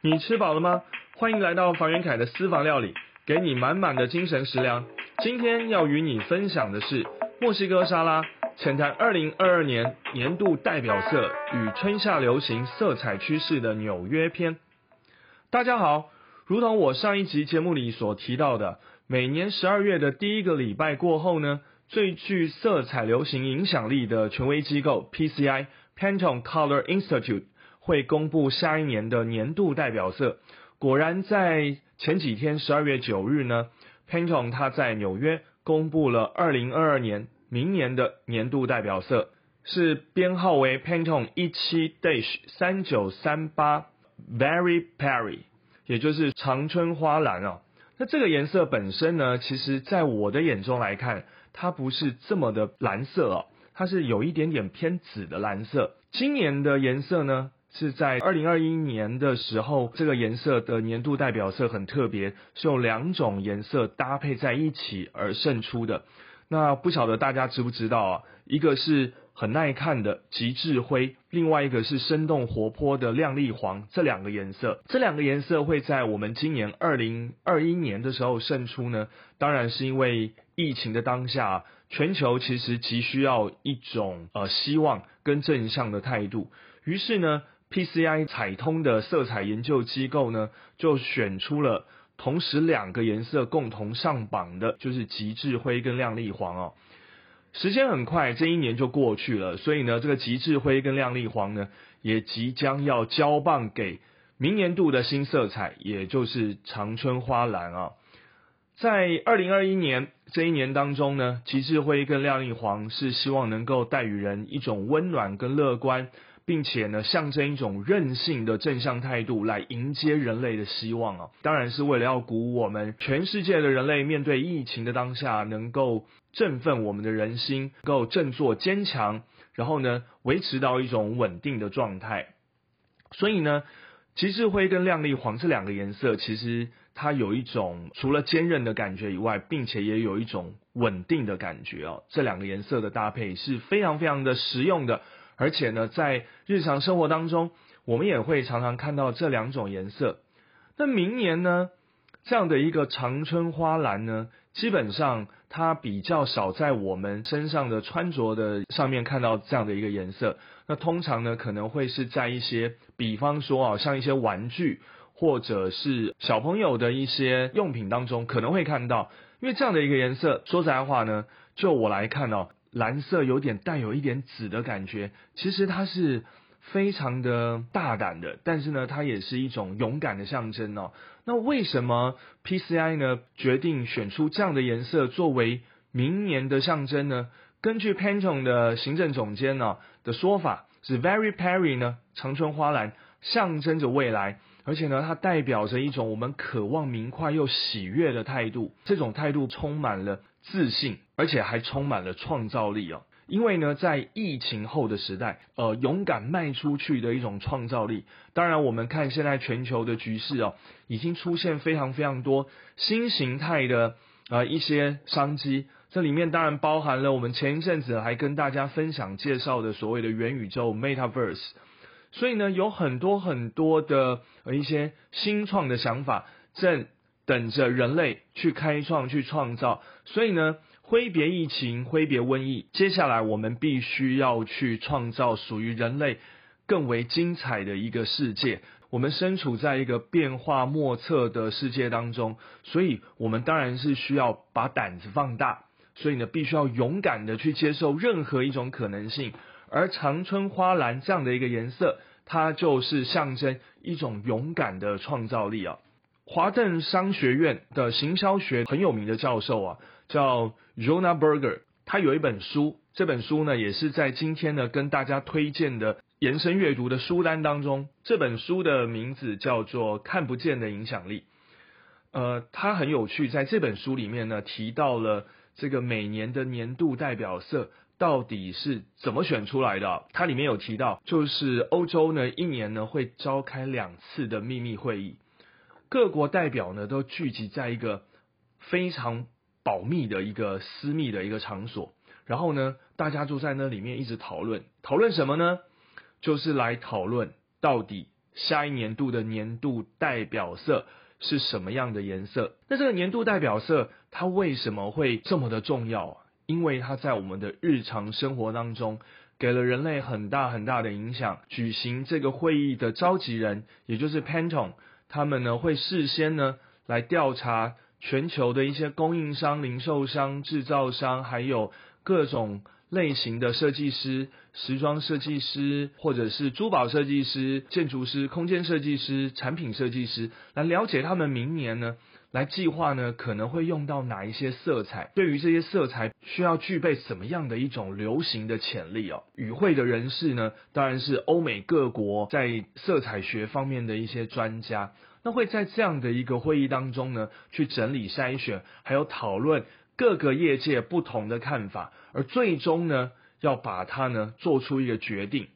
你吃饱了吗？欢迎来到房元凯的私房料理，给你满满的精神食粮。今天要与你分享的是墨西哥沙拉，浅谈二零二二年年度代表色与春夏流行色彩趋势的纽约篇。大家好，如同我上一集节目里所提到的，每年十二月的第一个礼拜过后呢，最具色彩流行影响力的权威机构 PCI Pantone Color Institute。会公布下一年的年度代表色。果然，在前几天，十二月九日呢，Pantone 它在纽约公布了二零二二年明年的年度代表色，是编号为 Pantone 一七 Dash 三九三八 Very Perry，也就是长春花蓝哦。那这个颜色本身呢，其实在我的眼中来看，它不是这么的蓝色哦，它是有一点点偏紫的蓝色。今年的颜色呢？是在二零二一年的时候，这个颜色的年度代表色很特别，是用两种颜色搭配在一起而胜出的。那不晓得大家知不知道啊？一个是很耐看的极致灰，另外一个是生动活泼的亮丽黄。这两个颜色，这两个颜色会在我们今年二零二一年的时候胜出呢？当然是因为疫情的当下，全球其实急需要一种呃希望跟正向的态度。于是呢。PCI 彩通的色彩研究机构呢，就选出了同时两个颜色共同上榜的，就是极致灰跟亮丽黄哦。时间很快，这一年就过去了，所以呢，这个极致灰跟亮丽黄呢，也即将要交棒给明年度的新色彩，也就是长春花蓝啊。在二零二一年这一年当中呢，极致灰跟亮丽黄是希望能够带予人一种温暖跟乐观。并且呢，象征一种韧性的正向态度来迎接人类的希望啊！当然是为了要鼓舞我们全世界的人类面对疫情的当下，能够振奋我们的人心，能够振作坚强，然后呢，维持到一种稳定的状态。所以呢，极致灰跟亮丽黄这两个颜色，其实它有一种除了坚韧的感觉以外，并且也有一种稳定的感觉哦。这两个颜色的搭配是非常非常的实用的。而且呢，在日常生活当中，我们也会常常看到这两种颜色。那明年呢，这样的一个长春花蓝呢，基本上它比较少在我们身上的穿着的上面看到这样的一个颜色。那通常呢，可能会是在一些，比方说啊，像一些玩具或者是小朋友的一些用品当中可能会看到。因为这样的一个颜色，说实在话呢，就我来看哦。蓝色有点带有一点紫的感觉，其实它是非常的大胆的，但是呢，它也是一种勇敢的象征哦。那为什么 PCI 呢决定选出这样的颜色作为明年的象征呢？根据 Pantone 的行政总监呢的说法，是 Very Perry 呢长春花蓝象征着未来，而且呢，它代表着一种我们渴望明快又喜悦的态度，这种态度充满了。自信，而且还充满了创造力哦。因为呢，在疫情后的时代，呃，勇敢迈出去的一种创造力。当然，我们看现在全球的局势哦，已经出现非常非常多新形态的呃一些商机。这里面当然包含了我们前一阵子还跟大家分享介绍的所谓的元宇宙 （Metaverse）。所以呢，有很多很多的一些新创的想法正。等着人类去开创、去创造，所以呢，挥别疫情、挥别瘟疫，接下来我们必须要去创造属于人类更为精彩的一个世界。我们身处在一个变化莫测的世界当中，所以我们当然是需要把胆子放大，所以呢，必须要勇敢的去接受任何一种可能性。而长春花蓝这样的一个颜色，它就是象征一种勇敢的创造力啊。华顿商学院的行销学很有名的教授啊，叫 Jonah Berger，他有一本书，这本书呢也是在今天呢跟大家推荐的延伸阅读的书单当中。这本书的名字叫做《看不见的影响力》。呃，它很有趣，在这本书里面呢提到了这个每年的年度代表色到底是怎么选出来的。它里面有提到，就是欧洲呢一年呢会召开两次的秘密会议。各国代表呢都聚集在一个非常保密的一个私密的一个场所，然后呢，大家就在那里面一直讨论，讨论什么呢？就是来讨论到底下一年度的年度代表色是什么样的颜色。那这个年度代表色它为什么会这么的重要？因为它在我们的日常生活当中给了人类很大很大的影响。举行这个会议的召集人，也就是 Pantone，他们呢会事先呢来调查全球的一些供应商、零售商、制造商，还有各种。类型的设计师、时装设计师，或者是珠宝设计师、建筑师、空间设计师、产品设计师，来了解他们明年呢，来计划呢可能会用到哪一些色彩，对于这些色彩需要具备怎么样的一种流行的潜力哦。与会的人士呢，当然是欧美各国在色彩学方面的一些专家，那会在这样的一个会议当中呢，去整理筛选，还有讨论。各个业界不同的看法，而最终呢，要把它呢做出一个决定。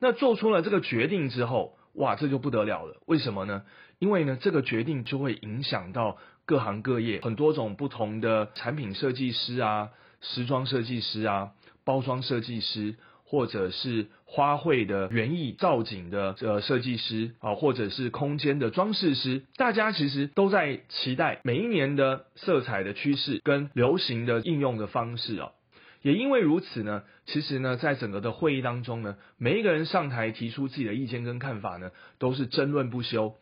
那做出了这个决定之后，哇，这就不得了了。为什么呢？因为呢，这个决定就会影响到各行各业很多种不同的产品设计师啊、时装设计师啊、包装设计师。或者是花卉的园艺造景的呃设计师啊，或者是空间的装饰师，大家其实都在期待每一年的色彩的趋势跟流行的应用的方式哦。也因为如此呢，其实呢，在整个的会议当中呢，每一个人上台提出自己的意见跟看法呢，都是争论不休。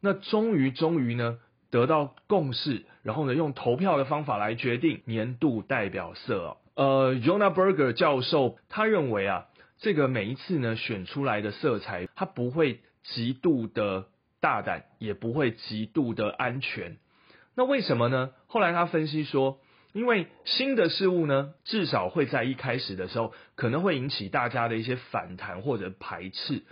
那终于终于呢，得到共识，然后呢，用投票的方法来决定年度代表色。呃，Jonah Berger 教授他认为啊，这个每一次呢选出来的色彩，它不会极度的大胆，也不会极度的安全。那为什么呢？后来他分析说，因为新的事物呢，至少会在一开始的时候可能会引起大家的一些反弹或者排斥。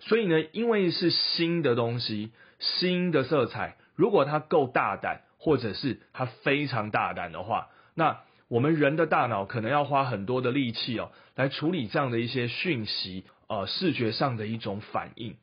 所以呢，因为是新的东西，新的色彩，如果它够大胆，或者是它非常大胆的话，那我们人的大脑可能要花很多的力气哦，来处理这样的一些讯息，呃，视觉上的一种反应，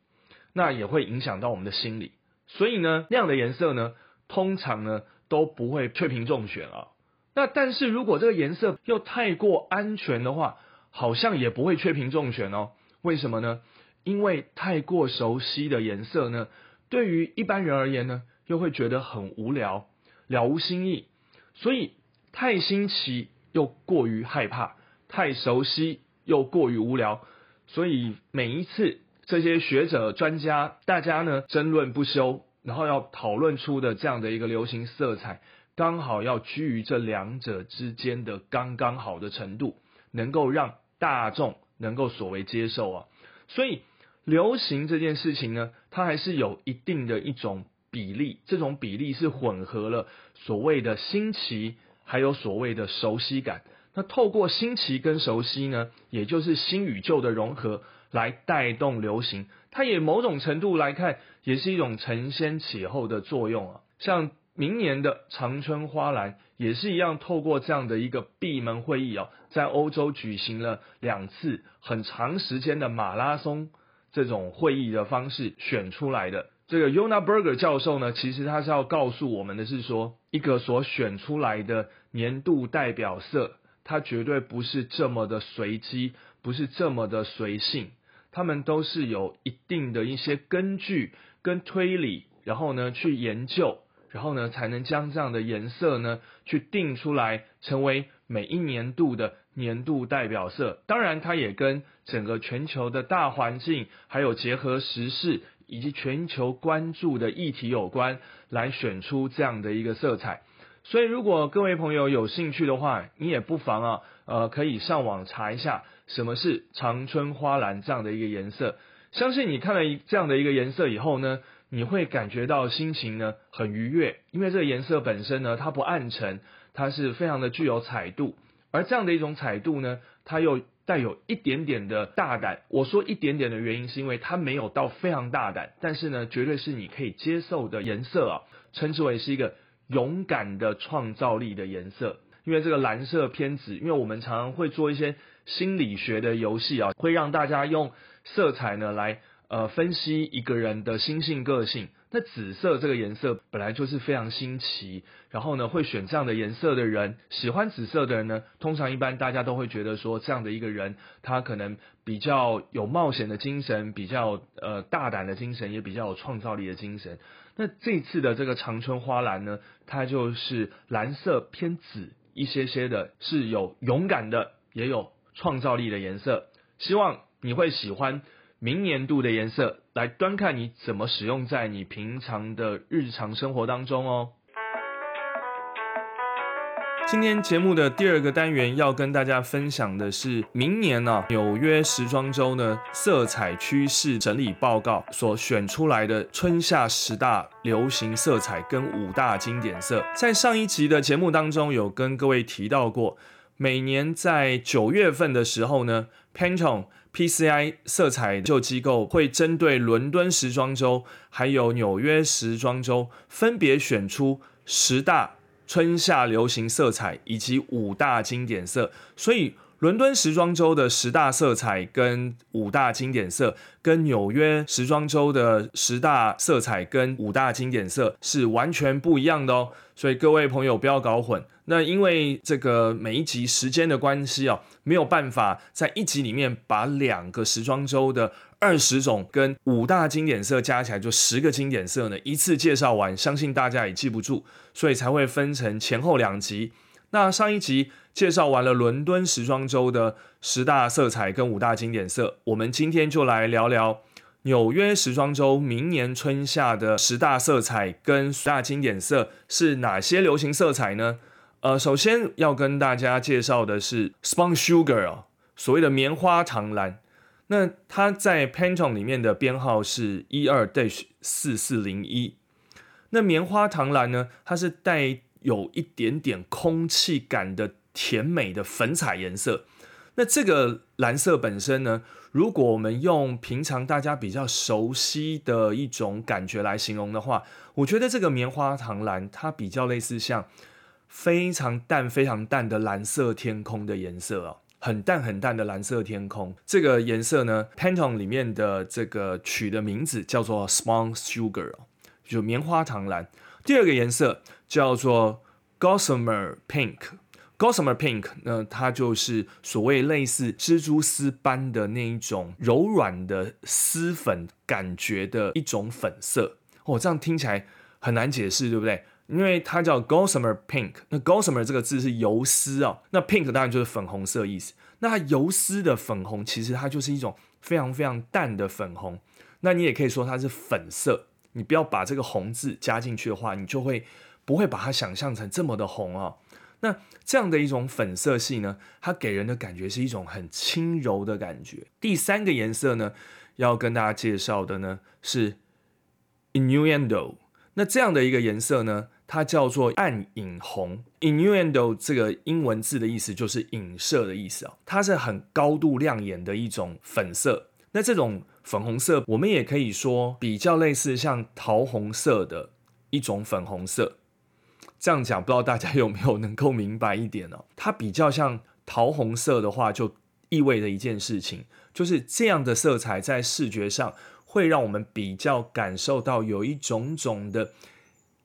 那也会影响到我们的心理。所以呢，那样的颜色呢，通常呢都不会确评中选啊。那但是如果这个颜色又太过安全的话，好像也不会确评中选哦。为什么呢？因为太过熟悉的颜色呢，对于一般人而言呢，又会觉得很无聊，了无新意，所以。太新奇又过于害怕，太熟悉又过于无聊，所以每一次这些学者专家大家呢争论不休，然后要讨论出的这样的一个流行色彩，刚好要居于这两者之间的刚刚好的程度，能够让大众能够所谓接受啊。所以流行这件事情呢，它还是有一定的一种比例，这种比例是混合了所谓的新奇。还有所谓的熟悉感，那透过新奇跟熟悉呢，也就是新与旧的融合，来带动流行。它也某种程度来看，也是一种承先启后的作用啊。像明年的长春花篮也是一样，透过这样的一个闭门会议啊，在欧洲举行了两次很长时间的马拉松这种会议的方式选出来的。这个 Yona Berger 教授呢，其实他是要告诉我们的是说，一个所选出来的年度代表色，它绝对不是这么的随机，不是这么的随性，他们都是有一定的一些根据跟推理，然后呢去研究，然后呢才能将这样的颜色呢去定出来，成为每一年度的年度代表色。当然，它也跟整个全球的大环境，还有结合时事。以及全球关注的议题有关，来选出这样的一个色彩。所以，如果各位朋友有兴趣的话，你也不妨啊，呃，可以上网查一下什么是长春花蓝这样的一个颜色。相信你看了一这样的一个颜色以后呢，你会感觉到心情呢很愉悦，因为这个颜色本身呢，它不暗沉，它是非常的具有彩度。而这样的一种彩度呢，它又带有一点点的大胆，我说一点点的原因是因为它没有到非常大胆，但是呢，绝对是你可以接受的颜色啊，称之为是一个勇敢的创造力的颜色。因为这个蓝色偏紫，因为我们常常会做一些心理学的游戏啊，会让大家用色彩呢来呃分析一个人的心性个性。那紫色这个颜色本来就是非常新奇，然后呢，会选这样的颜色的人，喜欢紫色的人呢，通常一般大家都会觉得说，这样的一个人，他可能比较有冒险的精神，比较呃大胆的精神，也比较有创造力的精神。那这次的这个长春花蓝呢，它就是蓝色偏紫一些些的，是有勇敢的，也有创造力的颜色。希望你会喜欢。明年度的颜色，来端看你怎么使用在你平常的日常生活当中哦。今天节目的第二个单元要跟大家分享的是，明年呢纽约时装周呢色彩趋势整理报告所选出来的春夏十大流行色彩跟五大经典色。在上一集的节目当中，有跟各位提到过，每年在九月份的时候呢，Pantone。PCI 色彩研究机构会针对伦敦时装周还有纽约时装周，分别选出十大春夏流行色彩以及五大经典色，所以。伦敦时装周的十大色彩跟五大经典色，跟纽约时装周的十大色彩跟五大经典色是完全不一样的哦，所以各位朋友不要搞混。那因为这个每一集时间的关系哦，没有办法在一集里面把两个时装周的二十种跟五大经典色加起来就十个经典色呢一次介绍完，相信大家也记不住，所以才会分成前后两集。那上一集。介绍完了伦敦时装周的十大色彩跟五大经典色，我们今天就来聊聊纽约时装周明年春夏的十大色彩跟十大经典色是哪些流行色彩呢？呃，首先要跟大家介绍的是 Spun Sugar 哦，所谓的棉花糖蓝。那它在 Pantone 里面的编号是一二 dash 四四零一。那棉花糖蓝呢，它是带有一点点空气感的。甜美的粉彩颜色，那这个蓝色本身呢？如果我们用平常大家比较熟悉的一种感觉来形容的话，我觉得这个棉花糖蓝它比较类似像非常淡、非常淡的蓝色天空的颜色哦，很淡很淡的蓝色天空。这个颜色呢，Pantone 里面的这个取的名字叫做 Spun Sugar，就棉花糖蓝。第二个颜色叫做 Gossamer Pink。Gossamer Pink，那它就是所谓类似蜘蛛丝般的那一种柔软的丝粉感觉的一种粉色哦，这样听起来很难解释，对不对？因为它叫 Gossamer Pink，那 Gossamer 这个字是游丝哦，那 Pink 当然就是粉红色意思。那它游丝的粉红，其实它就是一种非常非常淡的粉红。那你也可以说它是粉色，你不要把这个红字加进去的话，你就会不会把它想象成这么的红哦。那这样的一种粉色系呢，它给人的感觉是一种很轻柔的感觉。第三个颜色呢，要跟大家介绍的呢是 innuendo。那这样的一个颜色呢，它叫做暗影红。innuendo 这个英文字的意思就是影射的意思啊，它是很高度亮眼的一种粉色。那这种粉红色，我们也可以说比较类似像桃红色的一种粉红色。这样讲，不知道大家有没有能够明白一点呢？它比较像桃红色的话，就意味着一件事情，就是这样的色彩在视觉上会让我们比较感受到有一种种的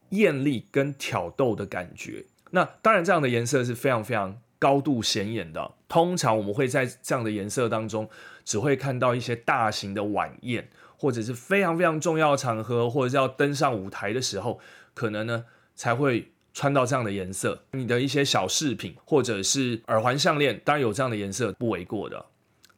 艳丽跟挑逗的感觉。那当然，这样的颜色是非常非常高度显眼的。通常我们会在这样的颜色当中，只会看到一些大型的晚宴，或者是非常非常重要的场合，或者是要登上舞台的时候，可能呢才会。穿到这样的颜色，你的一些小饰品或者是耳环、项链，当然有这样的颜色不为过的。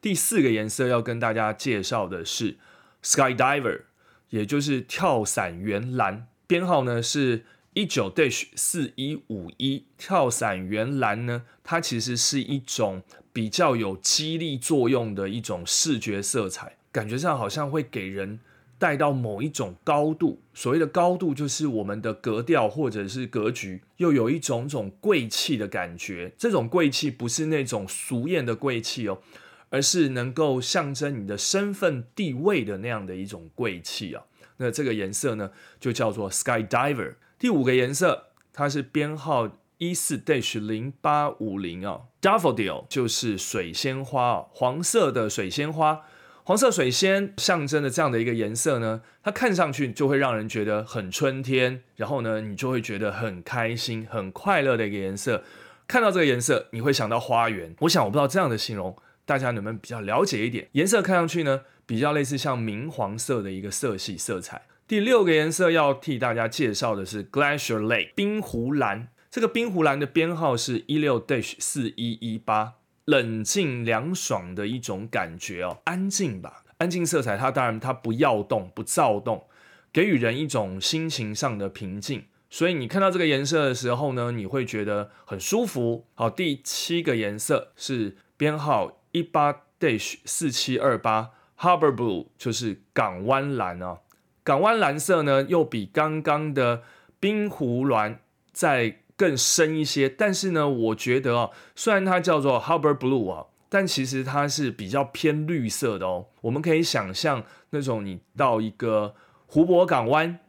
第四个颜色要跟大家介绍的是 Sky Diver，也就是跳伞员蓝，编号呢是一九 dash 四一五一。跳伞圆蓝呢，它其实是一种比较有激励作用的一种视觉色彩，感觉上好像会给人。带到某一种高度，所谓的高度就是我们的格调或者是格局，又有一种种贵气的感觉。这种贵气不是那种俗艳的贵气哦，而是能够象征你的身份地位的那样的一种贵气啊。那这个颜色呢，就叫做 Sky Diver。第五个颜色，它是编号一四 dash 零八五零啊，Daffodil 就是水仙花哦，黄色的水仙花。黄色水仙象征的这样的一个颜色呢，它看上去就会让人觉得很春天，然后呢，你就会觉得很开心、很快乐的一个颜色。看到这个颜色，你会想到花园。我想我不知道这样的形容大家能不能比较了解一点。颜色看上去呢，比较类似像明黄色的一个色系色彩。第六个颜色要替大家介绍的是 Glacier Lake 冰湖蓝。这个冰湖蓝的编号是一六 dash 四一一八，冷静凉爽的一种感觉哦，安静吧，安静色彩。它当然它不要动不躁动，给予人一种心情上的平静。所以你看到这个颜色的时候呢，你会觉得很舒服。好，第七个颜色是编号一八 dash 四七二八 Harbor Blue，就是港湾蓝啊。港湾蓝色呢，又比刚刚的冰湖蓝再更深一些。但是呢，我觉得啊，虽然它叫做 Harbor Blue 啊，但其实它是比较偏绿色的哦。我们可以想象那种你到一个湖泊港湾，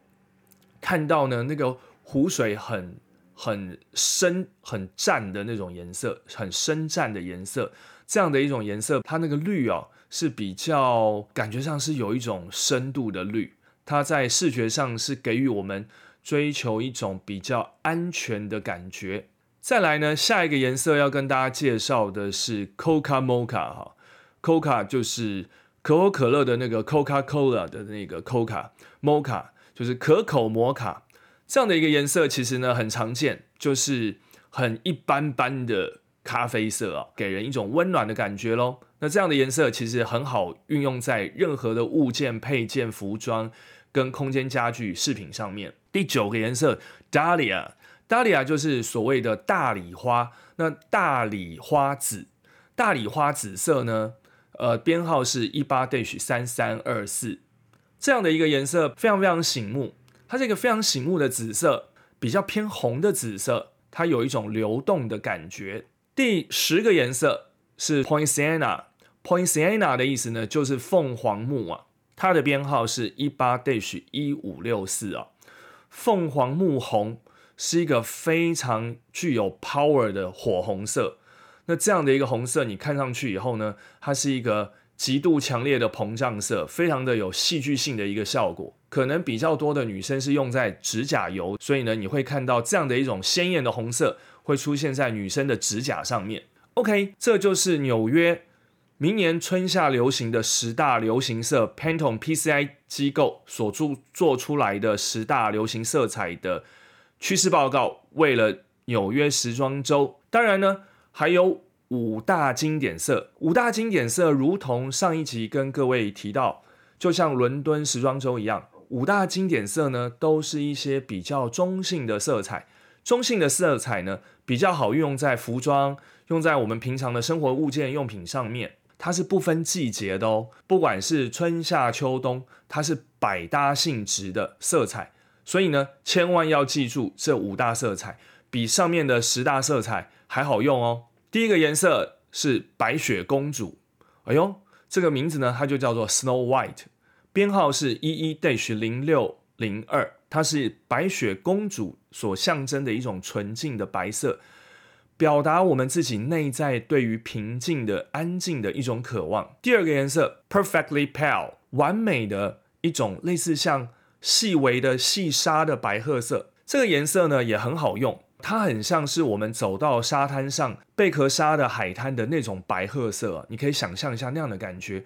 看到呢那个。湖水很很深很湛的那种颜色，很深湛的颜色，这样的一种颜色，它那个绿哦是比较感觉上是有一种深度的绿，它在视觉上是给予我们追求一种比较安全的感觉。再来呢，下一个颜色要跟大家介绍的是 Coca Mocha 哈，Coca 就是可口可乐的那个 Coca Cola 的那个 Coca，Mocha 就是可口摩卡。这样的一个颜色其实呢很常见，就是很一般般的咖啡色啊，给人一种温暖的感觉喽。那这样的颜色其实很好运用在任何的物件、配件、服装跟空间家具饰品上面。第九个颜色，Dahlia，Dahlia 就是所谓的大礼花。那大礼花紫，大礼花紫色呢，呃，编号是一八 dash 三三二四，这样的一个颜色非常非常醒目。它是一个非常醒目的紫色，比较偏红的紫色，它有一种流动的感觉。第十个颜色是 poinsettia，Poinciana 的意思呢就是凤凰木啊，它的编号是一八 dash 一五六四啊。凤凰木红是一个非常具有 power 的火红色，那这样的一个红色，你看上去以后呢，它是一个。极度强烈的膨胀色，非常的有戏剧性的一个效果。可能比较多的女生是用在指甲油，所以呢，你会看到这样的一种鲜艳的红色会出现在女生的指甲上面。OK，这就是纽约明年春夏流行的十大流行色，Pantone PCI 机构所做做出来的十大流行色彩的趋势报告。为了纽约时装周，当然呢，还有。五大经典色，五大经典色如同上一集跟各位提到，就像伦敦时装周一样，五大经典色呢都是一些比较中性的色彩。中性的色彩呢比较好运用在服装，用在我们平常的生活物件用品上面。它是不分季节的哦，不管是春夏秋冬，它是百搭性质的色彩。所以呢，千万要记住这五大色彩，比上面的十大色彩还好用哦。第一个颜色是白雪公主，哎呦，这个名字呢，它就叫做 Snow White，编号是一一 dash 零六零二，它是白雪公主所象征的一种纯净的白色，表达我们自己内在对于平静的、安静的一种渴望。第二个颜色 Perfectly Pale，完美的一种类似像细微的细沙的白褐色，这个颜色呢也很好用。它很像是我们走到沙滩上贝壳沙的海滩的那种白褐色，你可以想象一下那样的感觉。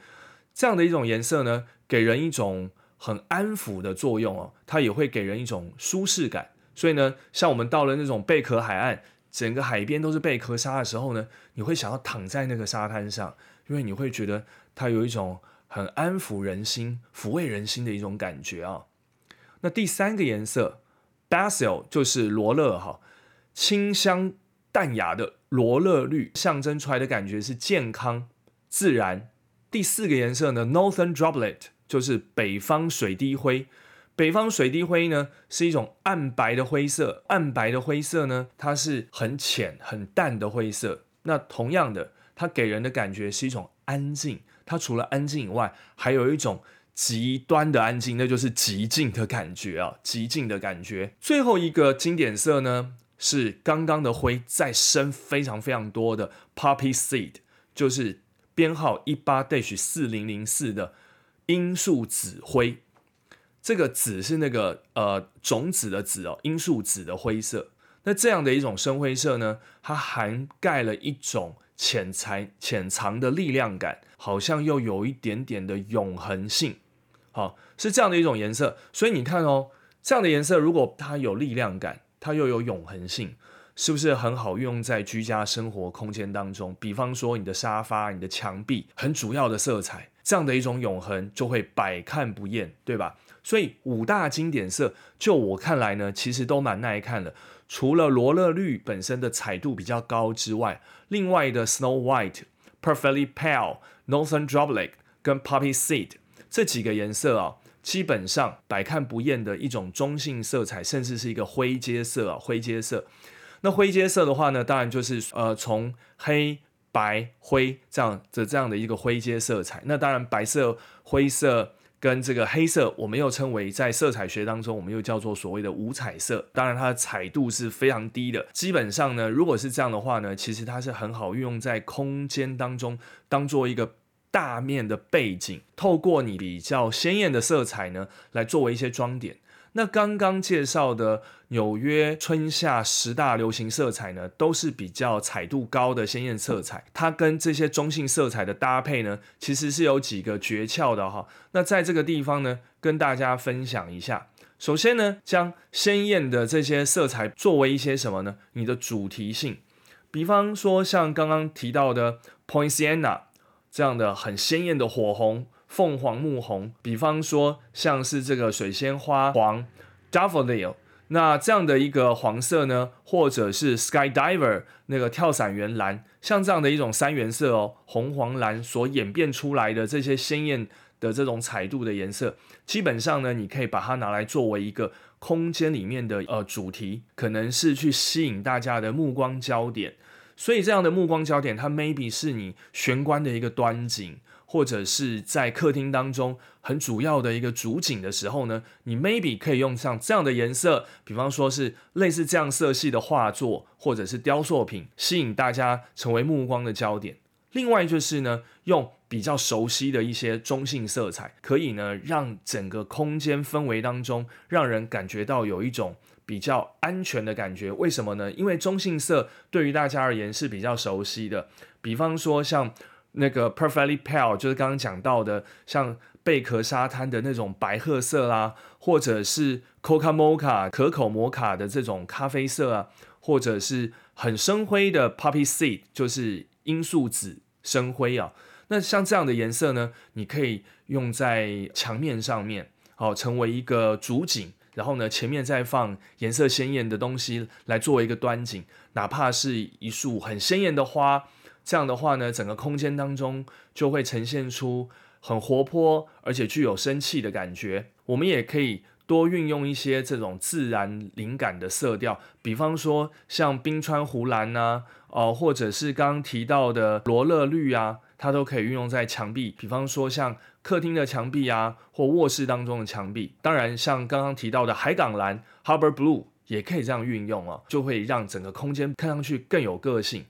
这样的一种颜色呢，给人一种很安抚的作用哦，它也会给人一种舒适感。所以呢，像我们到了那种贝壳海岸，整个海边都是贝壳沙的时候呢，你会想要躺在那个沙滩上，因为你会觉得它有一种很安抚人心、抚慰人心的一种感觉啊。那第三个颜色，basil 就是罗勒哈。清香淡雅的罗勒绿象征出来的感觉是健康自然。第四个颜色呢，Northern Droplet 就是北方水滴灰。北方水滴灰呢是一种暗白的灰色，暗白的灰色呢它是很浅很淡的灰色。那同样的，它给人的感觉是一种安静。它除了安静以外，还有一种极端的安静，那就是极静的感觉啊，极静的感觉。最后一个经典色呢？是刚刚的灰再深非常非常多的 poppy seed，就是编号一八 dash 四零零四的罂粟紫灰。这个紫是那个呃种子的紫哦，罂粟紫的灰色。那这样的一种深灰色呢，它涵盖了一种潜藏潜藏的力量感，好像又有一点点的永恒性。好，是这样的一种颜色。所以你看哦，这样的颜色如果它有力量感，它又有永恒性，是不是很好用在居家生活空间当中？比方说你的沙发、你的墙壁，很主要的色彩，这样的一种永恒就会百看不厌，对吧？所以五大经典色，就我看来呢，其实都蛮耐看的。除了罗勒绿本身的彩度比较高之外，另外的 Snow White、Perfectly Pale、Northern Droplet 跟 Poppy Seed 这几个颜色啊，基本上百看不厌的一种中性色彩，甚至是一个灰阶色啊，灰阶色。那灰阶色的话呢，当然就是呃从黑白灰这样的这样的一个灰阶色彩。那当然白色、灰色。跟这个黑色，我们又称为在色彩学当中，我们又叫做所谓的五彩色。当然，它的彩度是非常低的。基本上呢，如果是这样的话呢，其实它是很好运用在空间当中，当做一个大面的背景，透过你比较鲜艳的色彩呢，来作为一些装点。那刚刚介绍的纽约春夏十大流行色彩呢，都是比较彩度高的鲜艳色彩。它跟这些中性色彩的搭配呢，其实是有几个诀窍的哈。那在这个地方呢，跟大家分享一下。首先呢，将鲜艳的这些色彩作为一些什么呢？你的主题性，比方说像刚刚提到的 Poinciana 这样的很鲜艳的火红。凤凰木红，比方说像是这个水仙花黄，Daffodil，那这样的一个黄色呢，或者是 Sky Diver 那个跳伞员蓝，像这样的一种三原色哦，红黄蓝所演变出来的这些鲜艳的这种彩度的颜色，基本上呢，你可以把它拿来作为一个空间里面的呃主题，可能是去吸引大家的目光焦点，所以这样的目光焦点，它 maybe 是你玄关的一个端景。或者是在客厅当中很主要的一个主景的时候呢，你 maybe 可以用上这样的颜色，比方说是类似这样色系的画作或者是雕塑品，吸引大家成为目光的焦点。另外就是呢，用比较熟悉的一些中性色彩，可以呢让整个空间氛围当中让人感觉到有一种比较安全的感觉。为什么呢？因为中性色对于大家而言是比较熟悉的，比方说像。那个 perfectly pale 就是刚刚讲到的，像贝壳沙滩的那种白褐色啦，或者是 coca mocha 可口摩卡的这种咖啡色啊，或者是很深灰的 poppy seed 就是罂粟紫深灰啊。那像这样的颜色呢，你可以用在墙面上面，好成为一个主景，然后呢前面再放颜色鲜艳的东西来作为一个端景，哪怕是一束很鲜艳的花。这样的话呢，整个空间当中就会呈现出很活泼而且具有生气的感觉。我们也可以多运用一些这种自然灵感的色调，比方说像冰川湖蓝呐，哦，或者是刚刚提到的罗勒绿啊，它都可以运用在墙壁。比方说像客厅的墙壁啊，或卧室当中的墙壁。当然，像刚刚提到的海港蓝 （Harbor Blue） 也可以这样运用哦，就会让整个空间看上去更有个性。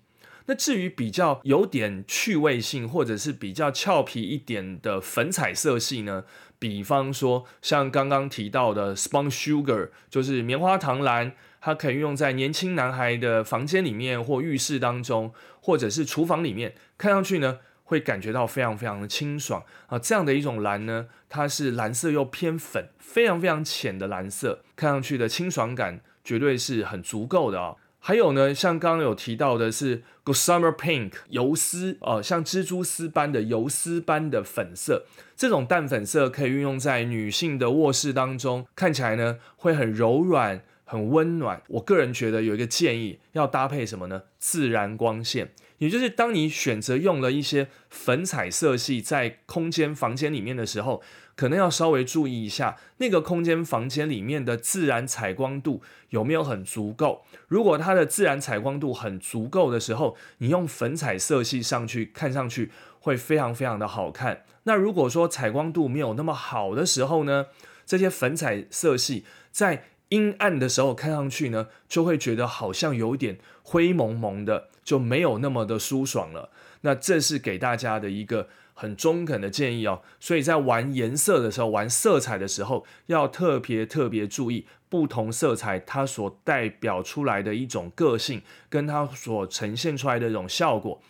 那至于比较有点趣味性，或者是比较俏皮一点的粉彩色系呢？比方说像刚刚提到的 Spun Sugar，就是棉花糖蓝，它可以用在年轻男孩的房间里面或浴室当中，或者是厨房里面，看上去呢会感觉到非常非常的清爽啊。这样的一种蓝呢，它是蓝色又偏粉，非常非常浅的蓝色，看上去的清爽感绝对是很足够的啊。还有呢，像刚刚有提到的是 Gossamer Pink 油丝哦，像蜘蛛丝般的油丝般的粉色，这种淡粉色可以运用在女性的卧室当中，看起来呢会很柔软、很温暖。我个人觉得有一个建议，要搭配什么呢？自然光线。也就是当你选择用了一些粉彩色系在空间房间里面的时候，可能要稍微注意一下那个空间房间里面的自然采光度有没有很足够。如果它的自然采光度很足够的时候，你用粉彩色系上去看上去会非常非常的好看。那如果说采光度没有那么好的时候呢，这些粉彩色系在阴暗的时候看上去呢，就会觉得好像有点灰蒙蒙的，就没有那么的舒爽了。那这是给大家的一个很中肯的建议哦。所以在玩颜色的时候，玩色彩的时候，要特别特别注意不同色彩它所代表出来的一种个性，跟它所呈现出来的这种效果。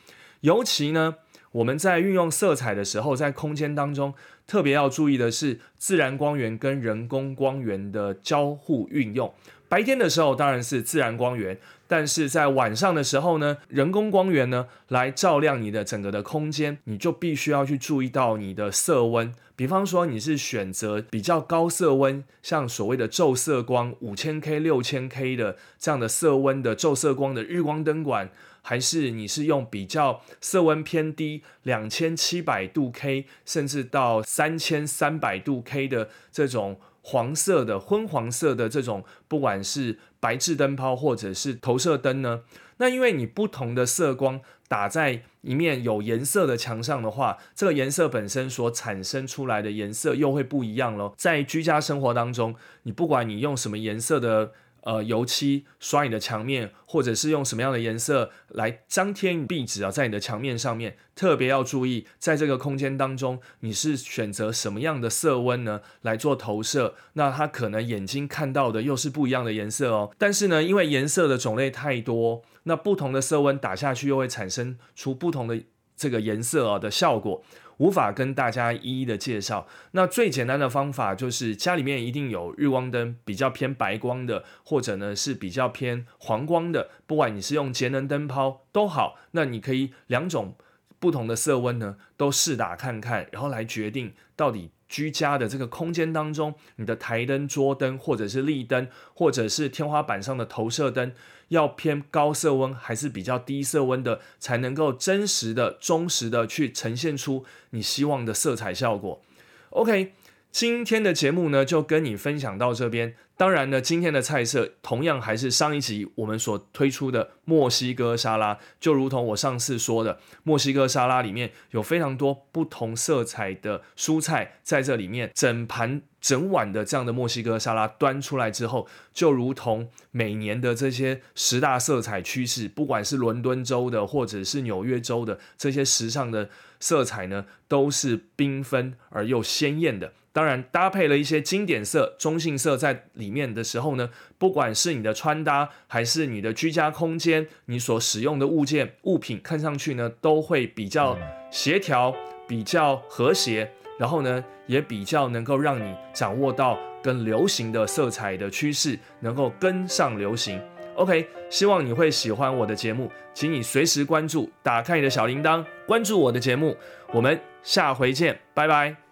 尤其呢，我们在运用色彩的时候，在空间当中。特别要注意的是，自然光源跟人工光源的交互运用。白天的时候当然是自然光源，但是在晚上的时候呢，人工光源呢来照亮你的整个的空间，你就必须要去注意到你的色温。比方说，你是选择比较高色温，像所谓的昼色光五千 K、六千 K 的这样的色温的昼色光的日光灯管。还是你是用比较色温偏低两千七百度 K，甚至到三千三百度 K 的这种黄色的昏黄色的这种，不管是白炽灯泡或者是投射灯呢？那因为你不同的色光打在一面有颜色的墙上的话，这个颜色本身所产生出来的颜色又会不一样咯。在居家生活当中，你不管你用什么颜色的。呃，油漆刷你的墙面，或者是用什么样的颜色来张贴壁纸啊，在你的墙面上面，特别要注意，在这个空间当中，你是选择什么样的色温呢来做投射？那它可能眼睛看到的又是不一样的颜色哦。但是呢，因为颜色的种类太多，那不同的色温打下去又会产生出不同的这个颜色啊的效果。无法跟大家一一的介绍。那最简单的方法就是家里面一定有日光灯，比较偏白光的，或者呢是比较偏黄光的。不管你是用节能灯泡都好，那你可以两种不同的色温呢都试打看看，然后来决定到底居家的这个空间当中，你的台灯、桌灯，或者是立灯，或者是天花板上的投射灯。要偏高色温还是比较低色温的，才能够真实的、忠实的去呈现出你希望的色彩效果。OK，今天的节目呢就跟你分享到这边。当然呢，今天的菜色同样还是上一集我们所推出的墨西哥沙拉，就如同我上次说的，墨西哥沙拉里面有非常多不同色彩的蔬菜在这里面，整盘整碗的这样的墨西哥沙拉端出来之后，就如同每年的这些十大色彩趋势，不管是伦敦州的或者是纽约州的这些时尚的色彩呢，都是缤纷而又鲜艳的。当然，搭配了一些经典色、中性色在里面的时候呢，不管是你的穿搭，还是你的居家空间，你所使用的物件、物品，看上去呢，都会比较协调、比较和谐，然后呢，也比较能够让你掌握到跟流行的色彩的趋势，能够跟上流行。OK，希望你会喜欢我的节目，请你随时关注，打开你的小铃铛，关注我的节目。我们下回见，拜拜。